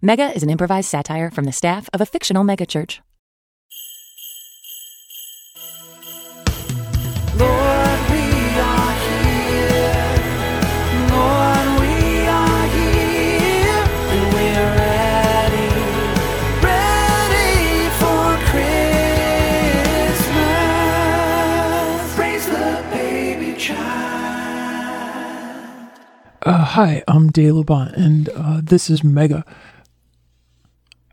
Mega is an improvised satire from the staff of a fictional megachurch. Lord, we are here. Lord, we are here. And we're ready, ready for Christmas. Praise the baby child. Uh, hi, I'm Dave Laban, and uh, this is Mega.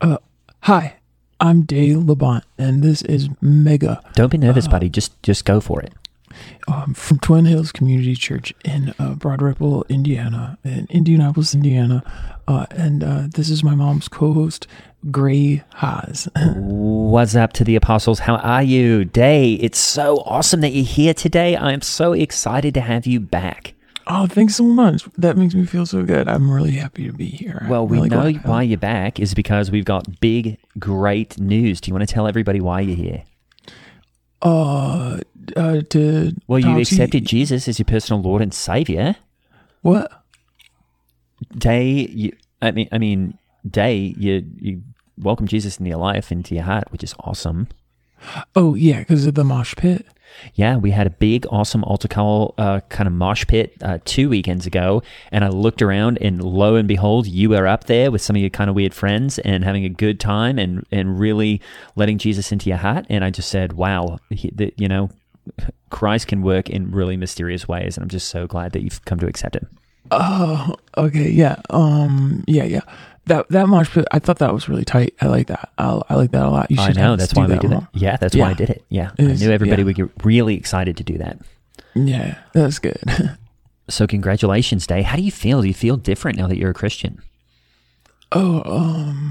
Uh, hi, I'm Dave Laban, and this is Mega Don't be nervous, buddy. Just just go for it. um, from Twin Hills Community Church in uh, Broad Ripple, Indiana, in Indianapolis, Indiana. Uh, and uh, this is my mom's co-host, Gray Haas. What's up to the apostles? How are you? Day, it's so awesome that you're here today. I am so excited to have you back. Oh, thanks so much. That makes me feel so good. I'm really happy to be here. I'm Well, we really know why you're back is because we've got big, great news. Do you want to tell everybody why you're here? Uh, uh, to Well, you accepted Jesus as your personal Lord and Savior. what? Day, you, I mean, I mean, Day, you you welcome Jesus into your life, into your heart, which is awesome. Oh yeah, because of the mosh pit. Yeah, we had a big, awesome altar call uh, kind of mosh pit uh, two weekends ago, and I looked around, and lo and behold, you were up there with some of your kind of weird friends and having a good time, and and really letting Jesus into your heart. And I just said, "Wow, he, the, you know, Christ can work in really mysterious ways," and I'm just so glad that you've come to accept Him. Oh, okay, yeah, um, yeah, yeah. That that mosh pit, I thought that was really tight. I like that. I, I like that a lot. You I should know have- that's why we that did it. Yeah, that's why I did it. Yeah, It I knew everybody yeah. would get really excited to do that. Yeah, that's good. So congratulations, Day. How do you feel? Do you feel different now that you're a Christian? Oh, um,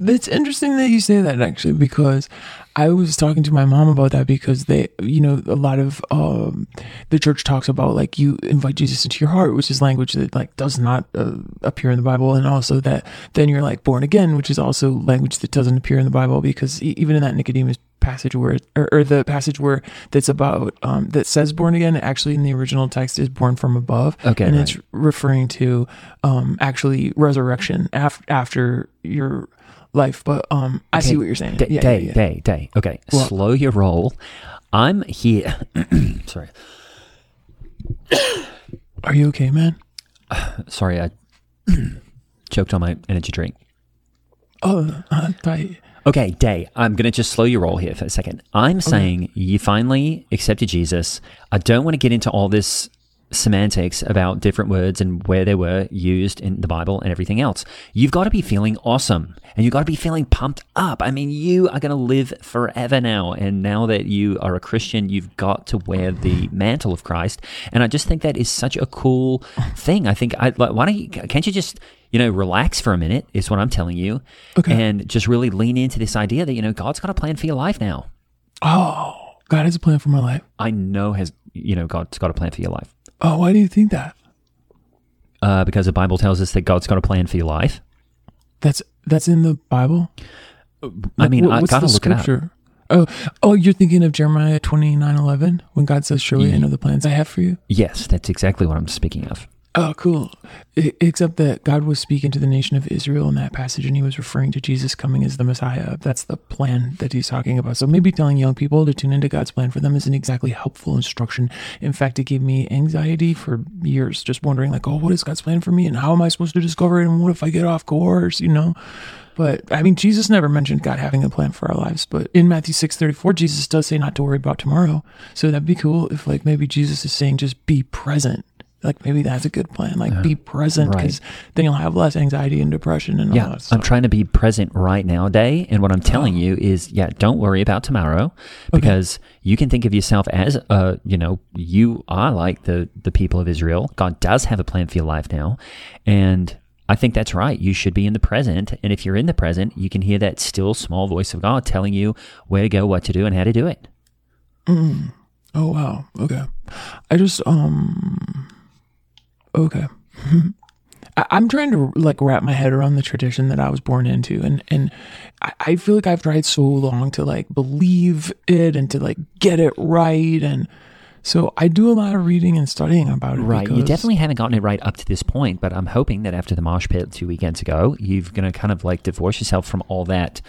it's interesting that you say that actually because I was talking to my mom about that because they, you know, a lot of um, the church talks about like you invite Jesus into your heart, which is language that like does not uh, appear in the Bible, and also that then you're like born again, which is also language that doesn't appear in the Bible because even in that Nicodemus passage where or, or the passage where that's about um, that says born again actually in the original text is born from above Okay, and right. it's referring to um actually resurrection af- after your life but um i see what you're saying Day, Yeah, day, yeah, yeah. day, day. Okay, What? slow your roll. I'm here. sorry, are you okay man sorry. I choked on my energy drink. oh uh, tight. Okay, Day, I'm going to just slow your roll here for a second. I'm saying you finally accepted Jesus. I don't want to get into all this semantics about different words and where they were used in the Bible and everything else. You've got to be feeling awesome and you've got to be feeling pumped up. I mean, you are going to live forever now. And now that you are a Christian, you've got to wear the mantle of Christ. And I just think that is such a cool thing. I think, I, like, why don't you, can't you just, you know, relax for a minute, is what I'm telling you. Okay. And just really lean into this idea that, you know, God's got a plan for your life now. oh god has a plan for my life I know has, you know, God's got a plan for your life. Oh why do you think that Uh, because the Bible tells us that God's got a plan for your life. that's that's in the bible I mean, What- I gotta the look it up. scripture oh oh you're thinking of jeremiah 29 11 when god says surely i know the plans i have for you Yes, that's exactly what I'm speaking of. Oh, cool. Except that God was speaking to the nation of Israel in that passage, and he was referring to Jesus coming as the Messiah. That's the plan that he's talking about. So maybe telling young people to tune into God's plan for them isn't exactly helpful instruction. In fact, it gave me anxiety for years, just wondering, like, oh, what is God's plan for me, and how am I supposed to discover it, and what if I get off course, you know? But I mean, Jesus never mentioned God having a plan for our lives. But in Matthew six thirty four, Jesus does say not to worry about tomorrow. So that'd be cool if like maybe Jesus is saying just be present. Like maybe that's a good plan. Like be present right. because then you'll have less anxiety and depression and all Yeah. I'm trying to be present right now, day. And what I'm telling you is, yeah, don't worry about tomorrow because you can think of yourself as, uh, you know, you are like the the people of Israel. God does have a plan for your life now, and I think that's right. You should be in the present, and if you're in the present, you can hear that still small voice of God telling you where to go, what to do, and how to do it. Oh wow. Okay. I just um okay. I, I'm trying to like wrap my head around the tradition that I was born into and and I, I feel like I've tried so long to like believe it and to like get it right and so I do a lot of reading and studying about it. Right. You definitely haven't gotten it right up to this point, but I'm hoping that after the mosh pit two weekends ago, you're going to kind of like divorce yourself from all that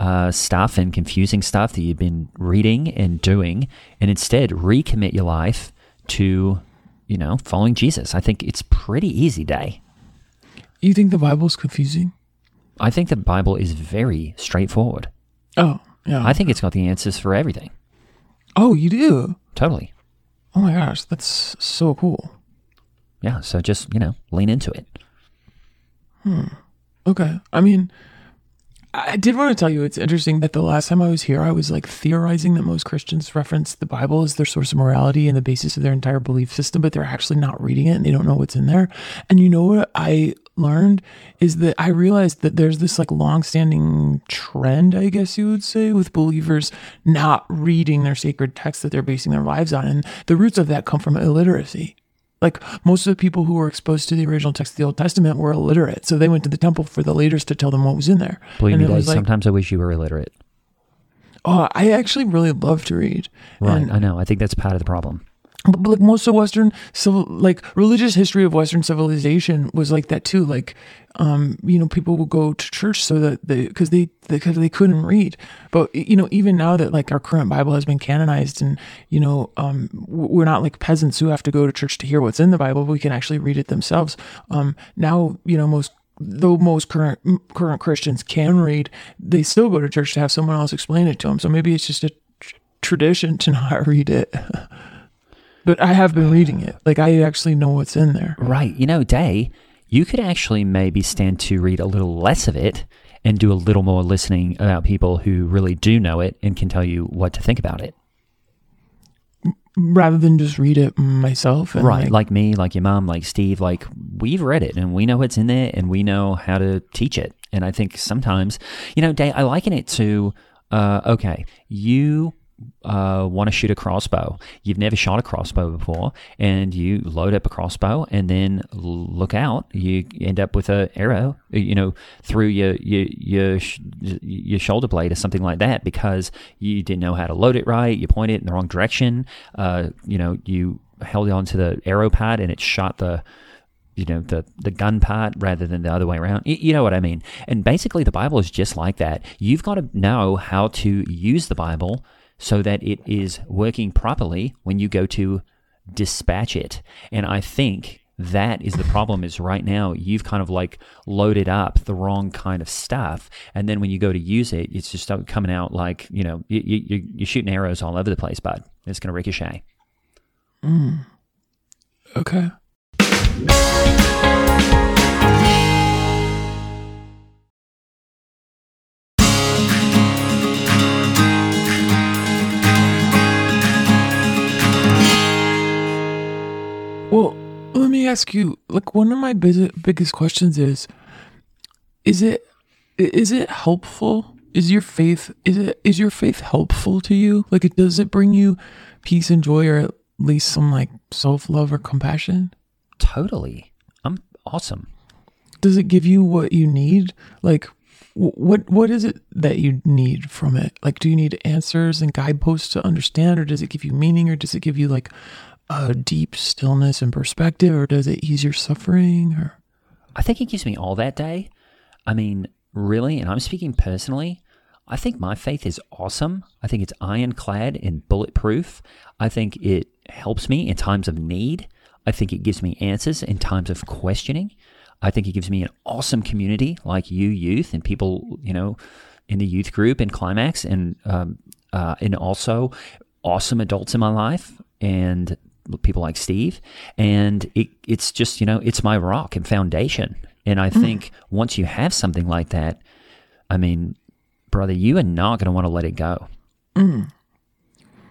uh, stuff and confusing stuff that you've been reading and doing, and instead recommit your life to, you know, following Jesus. I think it's pretty easy day. You think the Bible's confusing? I think the Bible is very straightforward. Oh, yeah. I think it's got the answers for everything. oh, you do? Totally. Oh my gosh, that's so cool. Yeah. So just, you know, lean into it. Hmm. Okay. I mean, I did want to tell you it's interesting that the last time I was here, I was like theorizing that most Christians reference the Bible as their source of morality and the basis of their entire belief system, but they're actually not reading it and they don't know what's in there. And you know what I learned is that I realized that there's this like long-standing trend, I guess you would say, with believers not reading their sacred texts that they're basing their lives on. And the roots of that come from illiteracy. Like most of the people who were exposed to the original text of the Old Testament were illiterate, so they went to the temple for the leaders to tell them what was in there. Believe and me, was like, sometimes I wish you were illiterate. oh, I actually really love to read. Right. And- I know. I think that's part of the problem. But, but, like most of Western civil, like religious history of Western civilization was like that too. Like, um, you know, people would go to church so that they, because they, because they couldn't read. But you know, even now that like our current Bible has been canonized, and you know, um, we're not like peasants who have to go to church to hear what's in the Bible. We can actually read it themselves. Um, now, you know, most though most current current Christians can read, they still go to church to have someone else explain it to them. So maybe it's just a tr- tradition to not read it. but I have been reading it. Like I actually know what's in there. Right. You know, Day, you could actually maybe stand to read a little less of it and do a little more listening about people who really do know it and can tell you what to think about it. Rather than just read it myself. And right. Like, Like me, like your mom, like Steve, like we've read it and we know what's in there and we know how to teach it. And I think sometimes, you know, Day, I liken it to, uh, okay, you uh, want to shoot a crossbow. You've never shot a crossbow before, and you load up a crossbow, and then look out, you end up with a arrow, you know, through your your your your shoulder blade or something like that because you didn't know how to load it right. You point it in the wrong direction. Uh, you know, you held on to the arrow pad, and it shot the you know the the gun part rather than the other way around you know what i mean and basically the bible is just like that you've got to know how to use the bible so that it is working properly when you go to dispatch it. And i think that is the problem is right now you've kind of like loaded up the wrong kind of stuff. And then when you go to use it it's just coming out like you know you, you, you're shooting arrows all over the place bud. It's going to ricochet mm. okay. Ask you. Like, one of my big, biggest questions is: Is it is it helpful? Is your faith is it is your faith helpful to you? Like, it does it bring you peace and joy, or at least some like self love or compassion? totally i'm awesome does it give you what you need like what what is it that you need from it like do you need answers and guideposts to understand or does it give you meaning or does it give you like a deep stillness and perspective or does it ease your suffering or I think it gives me all that day. I mean, really, and I'm speaking personally, I think my faith is awesome. I think it's ironclad and bulletproof. I think it helps me in times of need. I think it gives me answers in times of questioning. I think it gives me an awesome community like you, youth, and people, you know, in the youth group and Climax, and um, uh, and also awesome adults in my life and people like Steve. And it, it's just, you know, it's my rock and foundation. And I mm. think once you have something like that, I mean, brother, you are not going to want to let it go. Mm.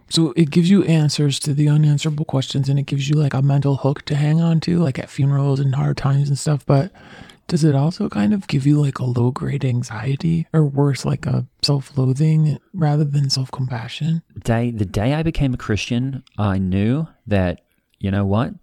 So it gives you answers to the unanswerable questions and it gives you like a mental hook to hang on to, like at funerals and hard times and stuff. But does it also kind of give you like a low grade anxiety or worse, like a self loathing rather than self compassion? Day the day I became a Christian, I knew that you know what,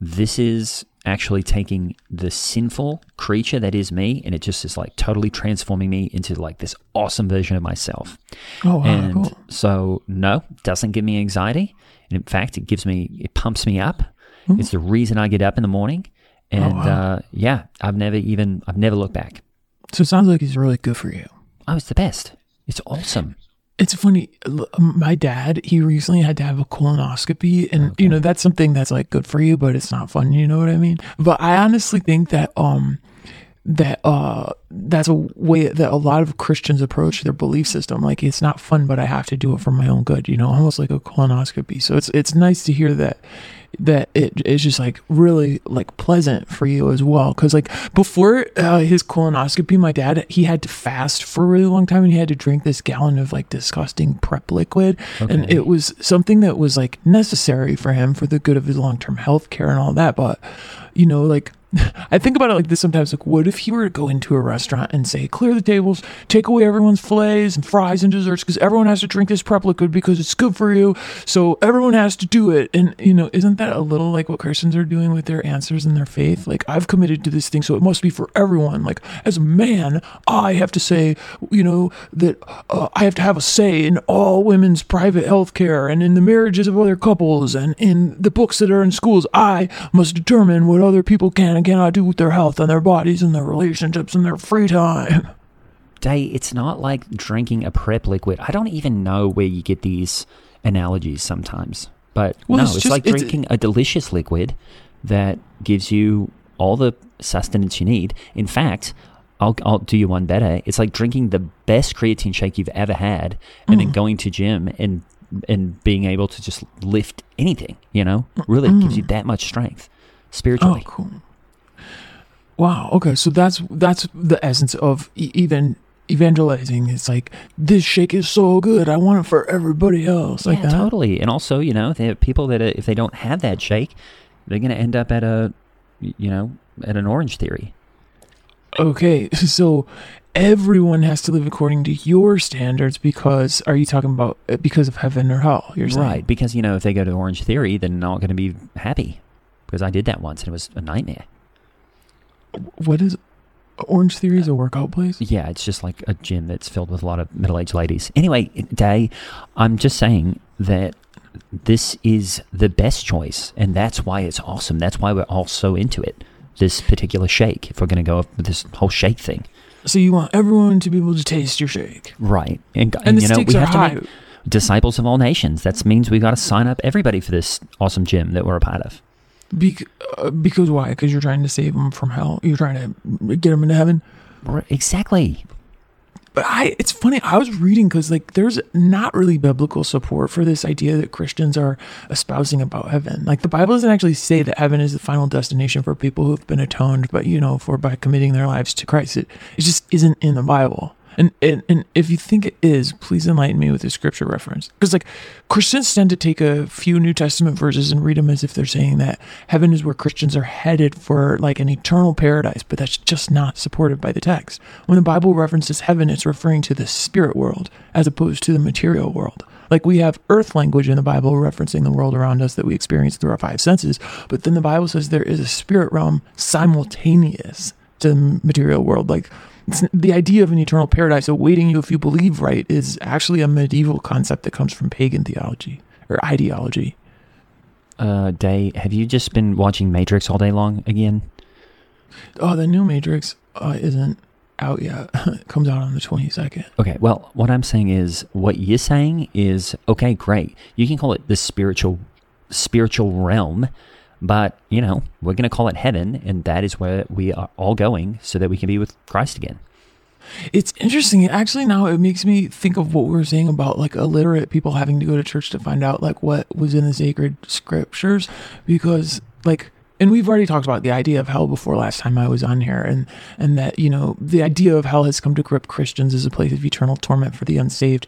this is actually taking the sinful creature that is me, and it just is like totally transforming me into like this awesome version of myself. Oh, wow, and cool. so no, it doesn't give me anxiety. And in fact, it gives me, it pumps me up. It's mm-hmm. the reason I get up in the morning. And Hmm. wow. uh, yeah, I've never even, I've never looked back. So it sounds like it's really good for you. I was the best. It's awesome. It's funny. My dad, he recently had to have a colonoscopy, and you know that's something that's like good for you, but it's not fun. You know what I mean? But I honestly think that um that uh that's a way that a lot of Christians approach their belief system. Like it's not fun, but I have to do it for my own good. You know, almost like a colonoscopy. So it's it's nice to hear that that it is just like really like pleasant for you as well. Because like before uh, his colonoscopy my dad he had to fast for a really long time and he had to drink this gallon of like disgusting prep liquid. And it was something that was like necessary for him for the good of his long-term health care and all that. But you know like I think about it like this sometimes. Like, what if he were to go into a restaurant and say, clear the tables, take away everyone's fillets and fries and desserts because everyone has to drink this prep liquid because it's good for you. So everyone has to do it. And, you know, isn't that a little like what Christians are doing with their answers and their faith? Like, I've committed to this thing, so it must be for everyone. Like, as a man, I have to say, you know, that uh, I have to have a say in all women's private health care and in the marriages of other couples and in the books that are in schools. I must determine what other people can and cannot do with their health and their bodies and their relationships and their free time. Day, it's not like drinking a prep liquid. I don't even know where you get these analogies sometimes. But Well, no, it's it's, just- like it's- drinking a delicious liquid that gives you all the sustenance you need. In fact, I'll, I'll do you one better. It's like drinking the best creatine shake you've ever had and Mm. then going to gym and and being able to just lift anything, you know? Really gives you that much strength Oh, spiritually. cool. Wow. Okay. So that's that's the essence of e- even evangelizing. It's like this shake is so good. I want it for everybody else. Like yeah, that. totally. And also, you know, there are people that uh, if they don't have that shake, they're going to end up at a, you know, at an Orange Theory. Okay. So everyone has to live according to your standards because are you talking about uh, because of heaven or hell? You're saying Right, because you know if they go to Orange Theory, they're not going to be happy. Because I did that once and it was a nightmare. What is Orange Theory is a workout place? Yeah, it's just like a gym that's filled with a lot of middle-aged ladies. Anyway, Day, I'm just saying that this is the best choice, and that's why it's awesome. That's why we're all so into it. This particular shake, if we're going to go with this whole shake thing, So you want everyone to be able to taste your shake. right? And, And the you know we have to high. make disciples of all nations. That means we've got to sign up everybody for this awesome gym that we're a part of. Bec- uh, because why? Because you're trying to save them from hell. You're trying to get them into heaven. Right, Exactly. But I, it's funny. I was reading because like there's not really biblical support for this idea that Christians are espousing about heaven. Like the Bible doesn't actually say that heaven is the final destination for people who have been atoned, but you know, for by committing their lives to Christ. It, it just isn't in the Bible. And, and and if you think it is, please enlighten me with a scripture reference. Because like Christians tend to take a few New Testament verses and read them as if they're saying that heaven is where Christians are headed for like an eternal paradise, but that's just not supported by the text. When the Bible references heaven, it's referring to the spirit world as opposed to the material world. Like we have earth language in the Bible referencing the world around us that we experience through our five senses, but then the Bible says there is a spirit realm simultaneous to the material world. Like it's, the idea of an eternal paradise awaiting you if you believe right is actually a medieval concept that comes from pagan theology or ideology. Uh, Day, have you just been watching Matrix all day long again? Oh, the new Matrix uh, isn't out yet. it comes out on the 22nd. Okay, well, what I'm saying is, what you're saying is, okay, great. You can call it the spiritual, spiritual realm, But, you know, we're going to call it heaven, and that is where we are all going so that we can be with Christ again. It's interesting. Actually, now it makes me think of what we were saying about like illiterate people having to go to church to find out like what was in the sacred scriptures, because like, and we've already talked about the idea of hell before last time I was on here, and and that you know the idea of hell has come to grip Christians as a place of eternal torment for the unsaved.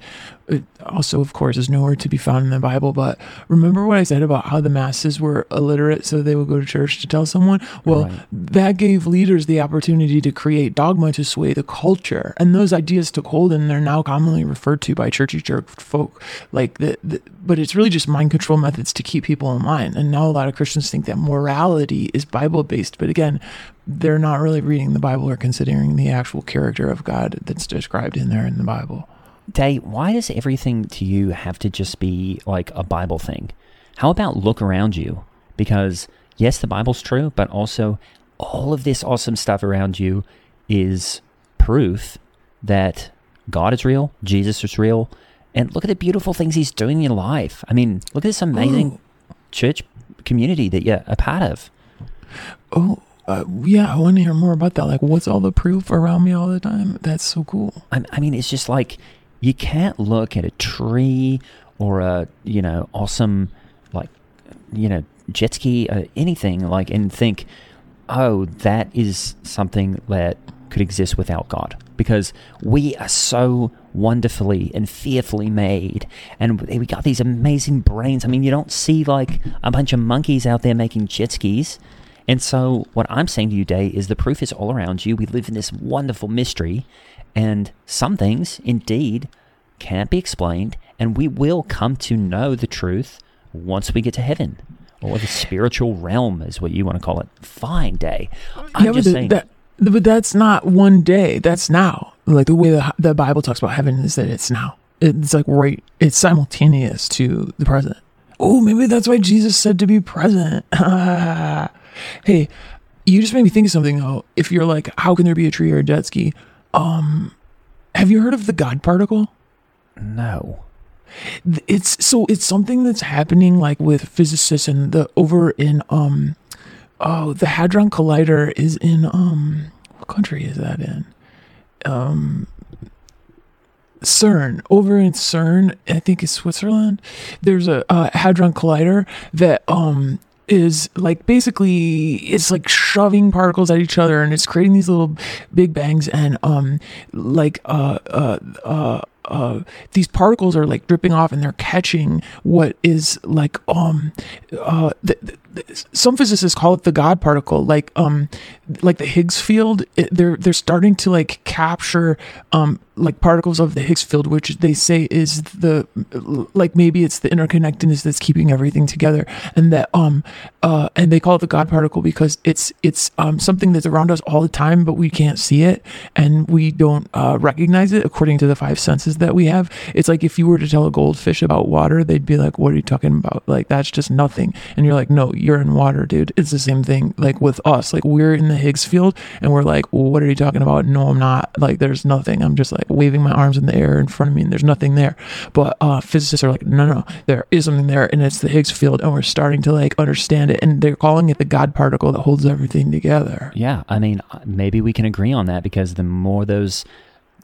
It also, of course, is nowhere to be found in the Bible. But remember what I said about how the masses were illiterate, so they would go to church to tell someone. Well, Right. that gave leaders the opportunity to create dogma to sway the culture and those ideas took hold and they're now commonly referred to by churchy church folk like the, the but it's really just mind control methods to keep people in line and now a lot of christians think that morality is bible based but again they're not really reading the bible or considering the actual character of god that's described in there in the bible Day, why does everything to you have to just be like a Bible thing? How about look around you? Because yes, the Bible's true, but also all of this awesome stuff around you is proof that God is real, Jesus is real, and look at the beautiful things He's doing in your life. I mean, look at this amazing church community that you're a part of. oh uh, yeah i want to hear more about that like what's all the proof around me all the time that's so cool I, I mean, it's just like you can't look at a tree or a you know awesome like you know jet ski uh, anything like and think, oh, that is something that could exist without God because we are so wonderfully and fearfully made and we got these amazing brains. I mean, you don't see like a bunch of monkeys out there making jet skis. And so, what I'm saying to you, Day, is the proof is all around you. We live in this wonderful mystery, and some things, indeed, can't be explained, and we will come to know the truth once we get to heaven, or the spiritual realm, is what you want to call it. Fine, Day. I'm yeah, just the- saying. that, but that's not one day. That's now. Like the way the, the Bible talks about heaven is that it's now. It's like right. It's simultaneous to the present. Oh, maybe that's why Jesus said to be present. hey, you just made me think of something though. If you're like, how can there be a tree or a jet ski? Um, have you heard of the God particle? no. it's so it's something that's happening like with physicists and the over in um oh the hadron collider is in um what country is that in um CERN over in CERN I think it's Switzerland there's a uh, hadron collider that um is like basically it's like shoving particles at each other and it's creating these little big bangs and um like uh uh uh uh, these particles are like dripping off and they're catching what is like um uh th- th- th- some physicists call it the god particle like um like the higgs field. It, they're they're starting to like capture um like particles of the higgs field which they say is the like maybe it's the interconnectedness that's keeping everything together and that um uh and they call it the god particle because it's it's um something that's around us all the time but we can't see it and we don't uh recognize it according to the five senses that we have. It's like if you were to tell a goldfish about water they'd be like what are you talking about? Like that's just nothing. And you're like no you're in water dude. It's the same thing like with us. Like we're in the higgs field and we're like well, what are you talking about? No i'm not. Like there's nothing. I'm just like waving my arms in the air in front of me and there's nothing there but uh physicists are like no no there is something there and it's the higgs field and we're starting to like understand it and they're calling it the god particle that holds everything together Yeah, I mean, uh, maybe we can agree on that because the more those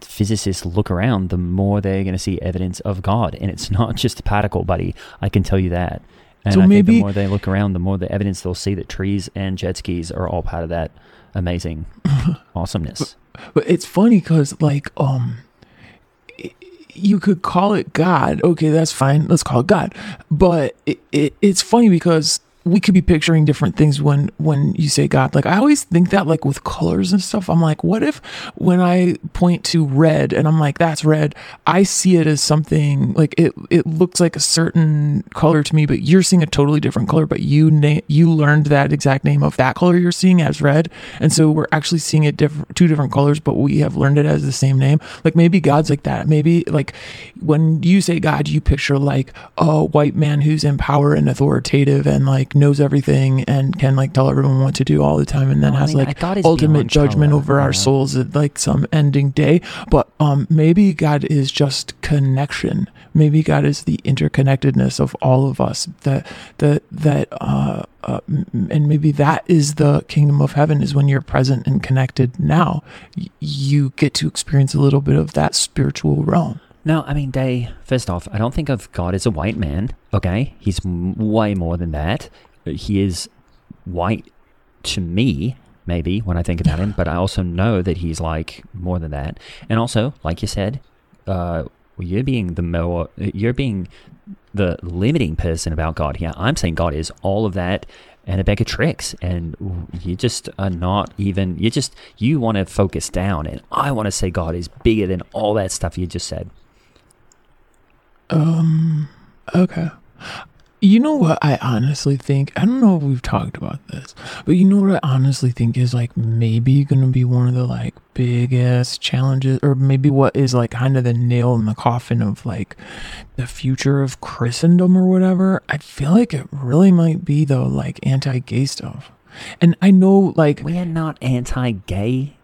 physicists look around, the more they're going to see evidence of God. And it's not just a particle, buddy. I can tell you that. And So I think maybe- the more they look around, the more the evidence they'll see that trees and jet skis are all part of that amazing awesomeness. But it's funny because, like, um, you could call it God. Okay, that's fine. Let's call it God. But it, it, it's funny because we could be picturing different things when when you say God. Like I always think that like with colors and stuff. I'm like, what if when I point to red and I'm like, that's red, I see it as something like it it looks like a certain color to me, but you're seeing a totally different color. But you na- you learned that exact name of that color you're seeing as red, and so we're actually seeing it different two different colors, but we have learned it as the same name. Like maybe God's like that. Maybe like when you say God, you picture like a white man who's in power and authoritative and like like knows everything and can like tell everyone what to do all the time and then No, I has mean, like ultimate judgment color, over our souls at like some ending day. But um maybe god is just connection. Maybe god is the interconnectedness of all of us that that that uh, uh and maybe that is the kingdom of heaven is when you're present and connected now. Y- you get to experience a little bit of that spiritual realm No, I mean, Day, first off, I don't think of God as a white man, okay? He's m- way more than that. He is white to me, maybe, when I think about him, but I also know that he's like more than that. And also, like you said, uh, you're being the more, you're being the limiting person about God here. I'm saying God is all of that and a bag of tricks, and you just are not even, you just, you want to focus down, and I want to say God is bigger than all that stuff you just said. Um, okay. You know what I honestly think? I don't know if we've talked about this, but you know what I honestly think is like maybe to be one of the like biggest challenges, or maybe what is like kind of the nail in the coffin of like the future of Christendom or whatever. I feel like it really might be though, like anti gay stuff. And I know like We are not anti-gay.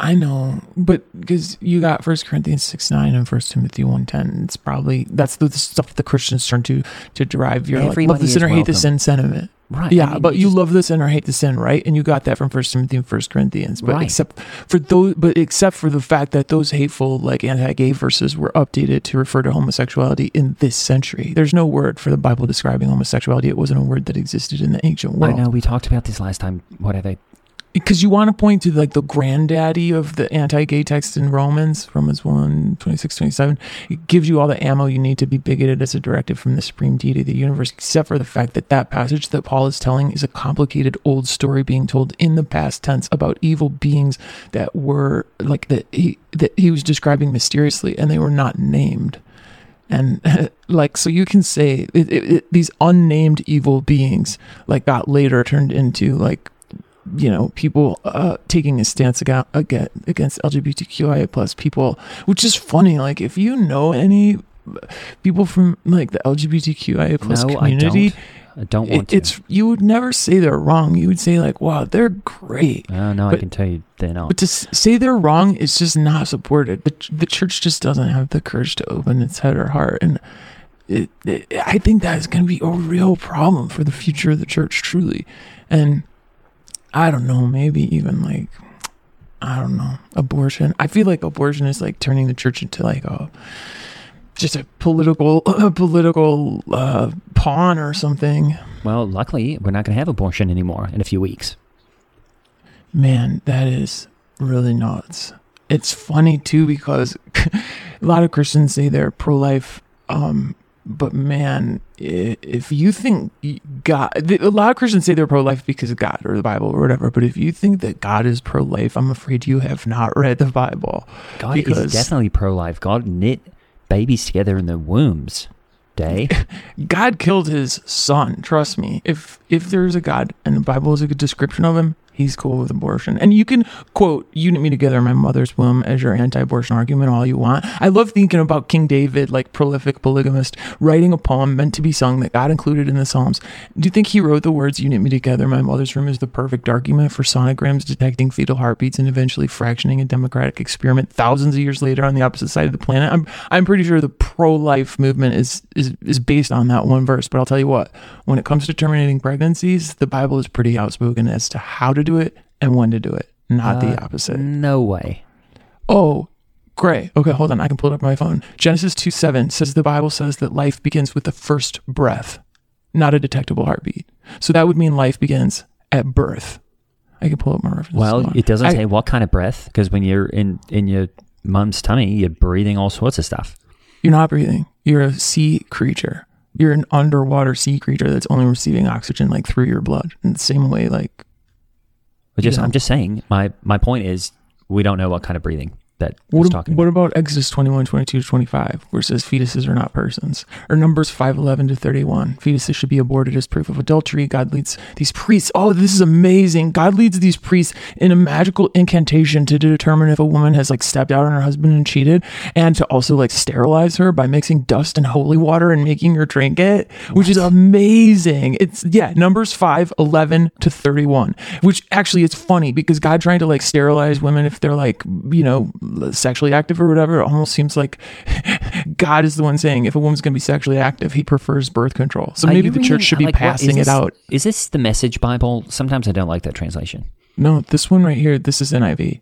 I know, but because you got First Corinthians six nine and First Timothy one ten, it's probably that's the, the stuff the Christians turn to to drive your like, love the sin or hate the sin sentiment. Right. Yeah, I mean, but you just- love the sin or hate the sin, right? And you got that from First Timothy and First Corinthians. But Right. except for those, but except for the fact that those hateful like anti-gay verses were updated to refer to homosexuality in this century. There's no word for the Bible describing homosexuality. It wasn't a word that existed in the ancient world. I know we talked about this last time. Whatever. Because you want to point to like the granddaddy of the anti-gay text in Romans, Romans 1, 26, 27. It gives you all the ammo you need to be bigoted as a directive from the supreme deity of the universe, except for the fact that that passage that Paul is telling is a complicated old story being told in the past tense about evil beings that were like that he that he was describing mysteriously and they were not named. And like, so you can say it, it, it, these unnamed evil beings, like, got later turned into like you know people uh taking a stance against against lgbtqia plus people which is funny like if you know any people from like the lgbtqia plus no, community I don't. I don't want it, to. it's you would never say they're wrong you would say like wow they're great Oh, no, I can tell you they're not. but to s- say they're wrong is just not supported the, ch- the church just doesn't have the courage to open its head or heart and it, it, i think that is going to be a real problem for the future of the church truly and i don't know maybe even like i don't know abortion i feel like abortion is like turning the church into like a just a political a political uh, pawn or something well, luckily, we're not going to have abortion anymore in a few weeks. Man, that is really nuts. It's funny too because a lot of Christians say they're pro-life, um, but man, if you think God, a lot of Christians say they're pro-life because of God or the Bible or whatever. But if you think that God is pro-life, I'm afraid you have not read the Bible. God because is definitely pro-life. God knit babies together in their wombs. Day. God killed his son. Trust me. If if there's a God and the Bible is a good description of him, he's cool with abortion. And you can quote "You knit me together in my mother's womb" as your anti-abortion argument all you want. I love thinking about King David, like prolific polygamist, writing a poem meant to be sung that God included in the Psalms. Do you think he wrote the words "You knit me together in my mother's womb" as the perfect argument for sonograms detecting fetal heartbeats and eventually fractioning a democratic experiment thousands of years later on the opposite side of the planet? I'm I'm pretty sure the pro-life movement is is is based on that one verse. But I'll tell you what, when it comes to terminating pregnancies, the Bible is pretty outspoken as to how to do it and when to do it, not the Uh, opposite. No way. Oh, great. Okay, hold on. I can pull it up on my phone. Genesis 2 7 says the Bible says that life begins with the first breath, not a detectable heartbeat. So that would mean life begins at birth. I can pull up my reference. Well, it doesn't I- say what kind of breath because when you're in in your mom's tummy, you're breathing all sorts of stuff. You're not breathing. You're a sea creature. You're an underwater sea creature that's only receiving oxygen like through your blood. In the same way, like But just Yeah. I'm just saying. My my point is we don't know what kind of breathing. That What, talking what about Exodus 21, 22 to 25, where it says fetuses are not persons? Or Numbers 5, 11 to 31, fetuses should be aborted as proof of adultery. God leads these priests. Oh, this is amazing. God leads these priests in a magical incantation to determine if a woman has like stepped out on her husband and cheated, and to also like sterilize her by mixing dust and holy water and making her drink it, which is amazing. It's, yeah, Numbers 5, 11 to 31, which actually it's funny because God trying to like sterilize women if they're like, you know, sexually active or whatever, it almost seems like God is the one saying if a woman's going to be sexually active, he prefers birth control. So Are maybe the reading- church should be like, passing it out. Is this the Message Bible? Sometimes I don't like that translation. No, this one right here, this is NIV.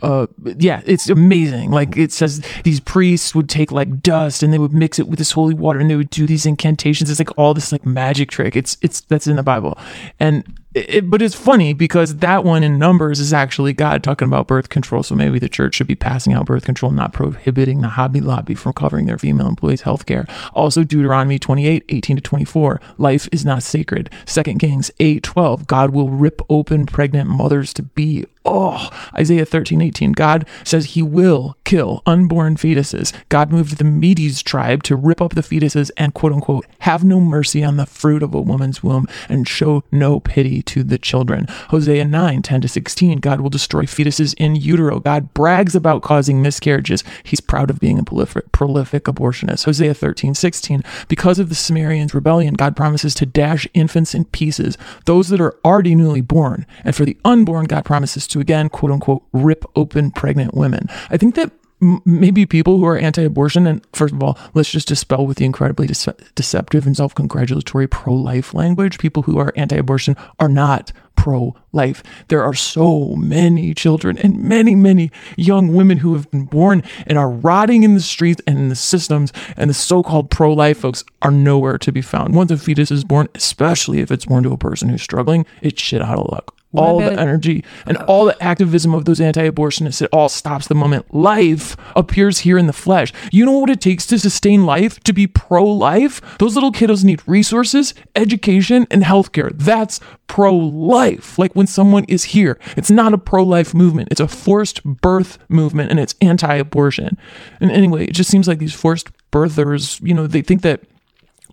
Uh, yeah, it's amazing. Like it says, these priests would take like dust and they would mix it with this holy water and they would do these incantations. It's like all this like magic trick. It's it's that's in the Bible, and it, but it's funny because that one in Numbers is actually God talking about birth control. So maybe the church should be passing out birth control, not prohibiting the Hobby Lobby from covering their female employees' health care. Also, Deuteronomy 28, 18 to 24, life is not sacred. Second Kings 8, 12, God will rip open pregnant mothers to be. Oh, Isaiah 13, 18, God says he will kill unborn fetuses. God moved the Medes tribe to rip up the fetuses and quote unquote have no mercy on the fruit of a woman's womb and show no pity to the children. Hosea 9, 10 to 16, God will destroy fetuses in utero. God brags about causing miscarriages. He's proud of being a prolific, prolific abortionist. Hosea 13, 16, because of the Sumerians' rebellion, God promises to dash infants in pieces, those that are already newly born. And for the unborn, God promises to again, quote unquote, rip open pregnant women. I think that maybe people who are anti-abortion and first of all let's just dispel with the incredibly dece- deceptive and self-congratulatory pro-life language. People who are anti-abortion are not pro-life. There are so many children and many many young women who have been born and are rotting in the streets and in the systems and the so-called pro-life folks are nowhere to be found. Once a fetus is born especially if it's born to a person who's struggling it's shit out of luck all the energy and all the activism of those anti-abortionists it all stops the moment. Life appears here in the flesh. You know what it takes to sustain life to be pro-life? Those little kiddos need resources education and healthcare. That's pro-life. Like when someone is here it's not a pro-life movement. It's a forced birth movement and it's anti-abortion. And anyway it just seems like these forced birthers you know they think that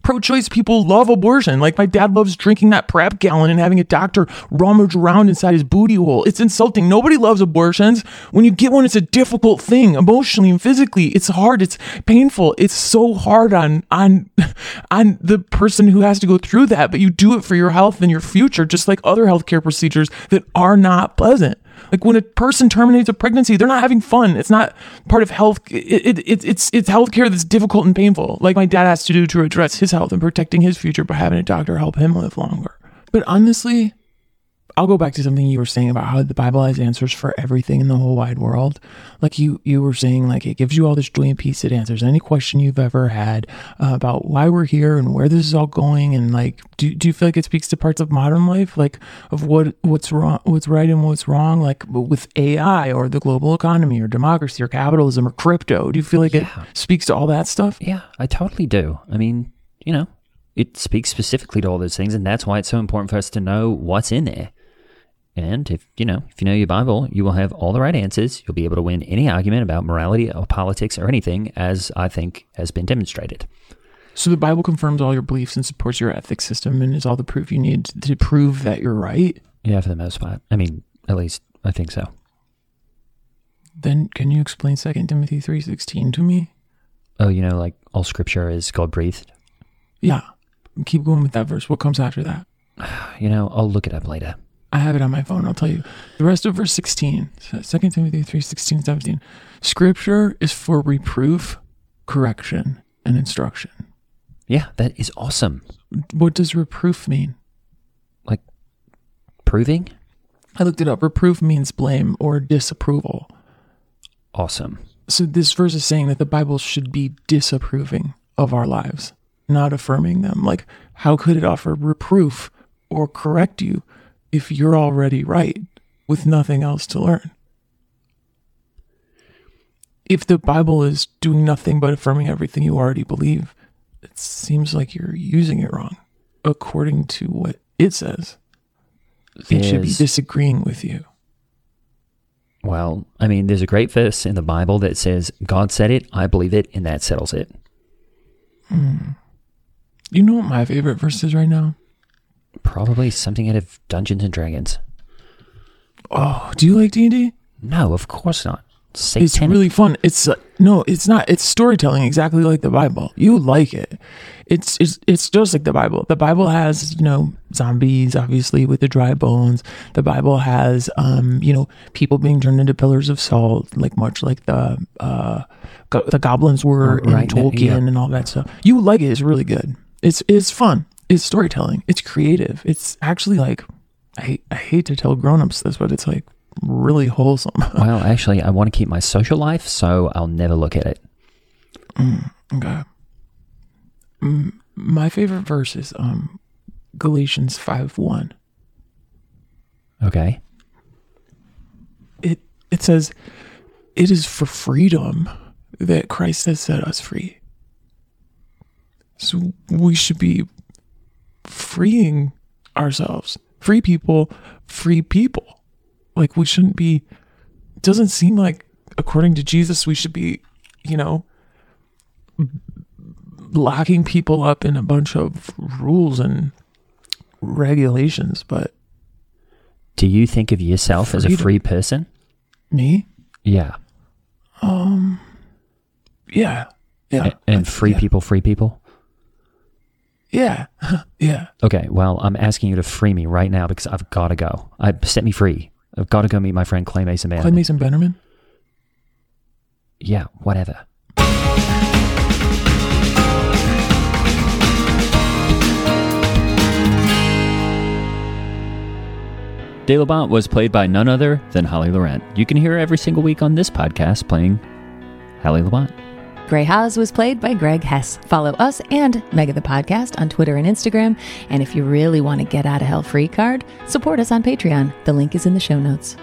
pro-choice people love abortion. Like my dad loves drinking that prep gallon and having a doctor rummage around inside his booty hole. It's insulting. Nobody loves abortions. When you get one, it's a difficult thing emotionally and physically. It's hard. It's painful. It's so hard on on on the person who has to go through that. But you do it for your health and your future, just like other healthcare procedures that are not pleasant. Like when a person terminates a pregnancy, they're not having fun. It's not part of health. It, it, it, it's it's healthcare that's difficult and painful. Like my dad has to do to address his health and protecting his future by having a doctor help him live longer. But honestly, I'll go back to something you were saying about how the Bible has answers for everything in the whole wide world. Like you, you were saying, like it gives you all this joy and peace. It answers any question you've ever had uh, about why we're here and where this is all going. And like, do, do you feel like it speaks to parts of modern life, like of what what's wrong, what's right and what's wrong, like with AI or the global economy or democracy or capitalism or crypto? Do you feel like it speaks to all that stuff? Yeah, I totally do. I mean, you know, it speaks specifically to all those things, and that's why it's so important for us to know what's in there. And if you know, if you know your Bible, you will have all the right answers. You'll be able to win any argument about morality or politics or anything, as I think has been demonstrated. So the Bible confirms all your beliefs and supports your ethics system and is all the proof you need to prove that you're right. Yeah, for the most part. I mean, at least I think so. Then can you explain 2 Timothy 3:16 to me? Oh, you know, like all scripture is God breathed. Yeah. Keep going with that verse. What comes after that? You know, I'll look it up later. I have it on my phone. I'll tell you. The rest of verse 16, 2 Timothy 3 16, 17. Scripture is for reproof, correction, and instruction. Yeah, that is awesome. What does reproof mean? Like proving I looked it up. Reproof means blame or disapproval. awesome. So this verse is saying that the Bible should be disapproving of our lives, not affirming them. Like, how could it offer reproof or correct you if you're already right with nothing else to learn? If the Bible is doing nothing but affirming everything you already believe, it seems like you're using it wrong according to what it says. It should be disagreeing with you. Well, I mean, there's a great verse in the Bible that says, God said it, I believe it, and that settles it. Hmm. You know what my favorite verse is right now? Probably something out of Dungeons and Dragons. Oh, do you like D and D? No, of course not. It's really fun. It's uh, no, it's not. It's storytelling exactly like the Bible. You like it. It's it's it's just like the Bible. The Bible has you know zombies, obviously with the dry bones. The Bible has um you know people being turned into pillars of salt, like much like the uh go- the goblins were Oh, right, in Tolkien yeah. and all that stuff. You like it. It's really good. It's it's fun. It's storytelling. It's creative. It's actually like I hate, I hate to tell grown-ups this, but it's like really wholesome. well, actually, I want to keep my social life, so I'll never look at it. Okay. Mm, my favorite verse is um Galatians 5 1. Okay. It it says, It is for freedom that Christ has set us free. So we should be freeing ourselves. Free people, free people. Like we shouldn't be it doesn't seem like according to Jesus we should be, you know, locking people up in a bunch of rules and regulations, but Do you think of yourself as a free person? me, Yeah. Um yeah, yeah, A- and free yeah. people, free people? Yeah, yeah. Okay, well, I'm asking you to free me right now because I've got to go. I set me free. I've got to go meet my friend Clay Mason Man. Clay Mason Bennerman. Yeah, whatever. Day Labont was played by none other than Holly Laurent. You can hear her every single week on this podcast playing Holly Labont. Grey Haas was played by Greg Hess. Follow us and Mega the Podcast on Twitter and Instagram. And if you really want to get out of hell free card, support us on Patreon. The link is in the show notes.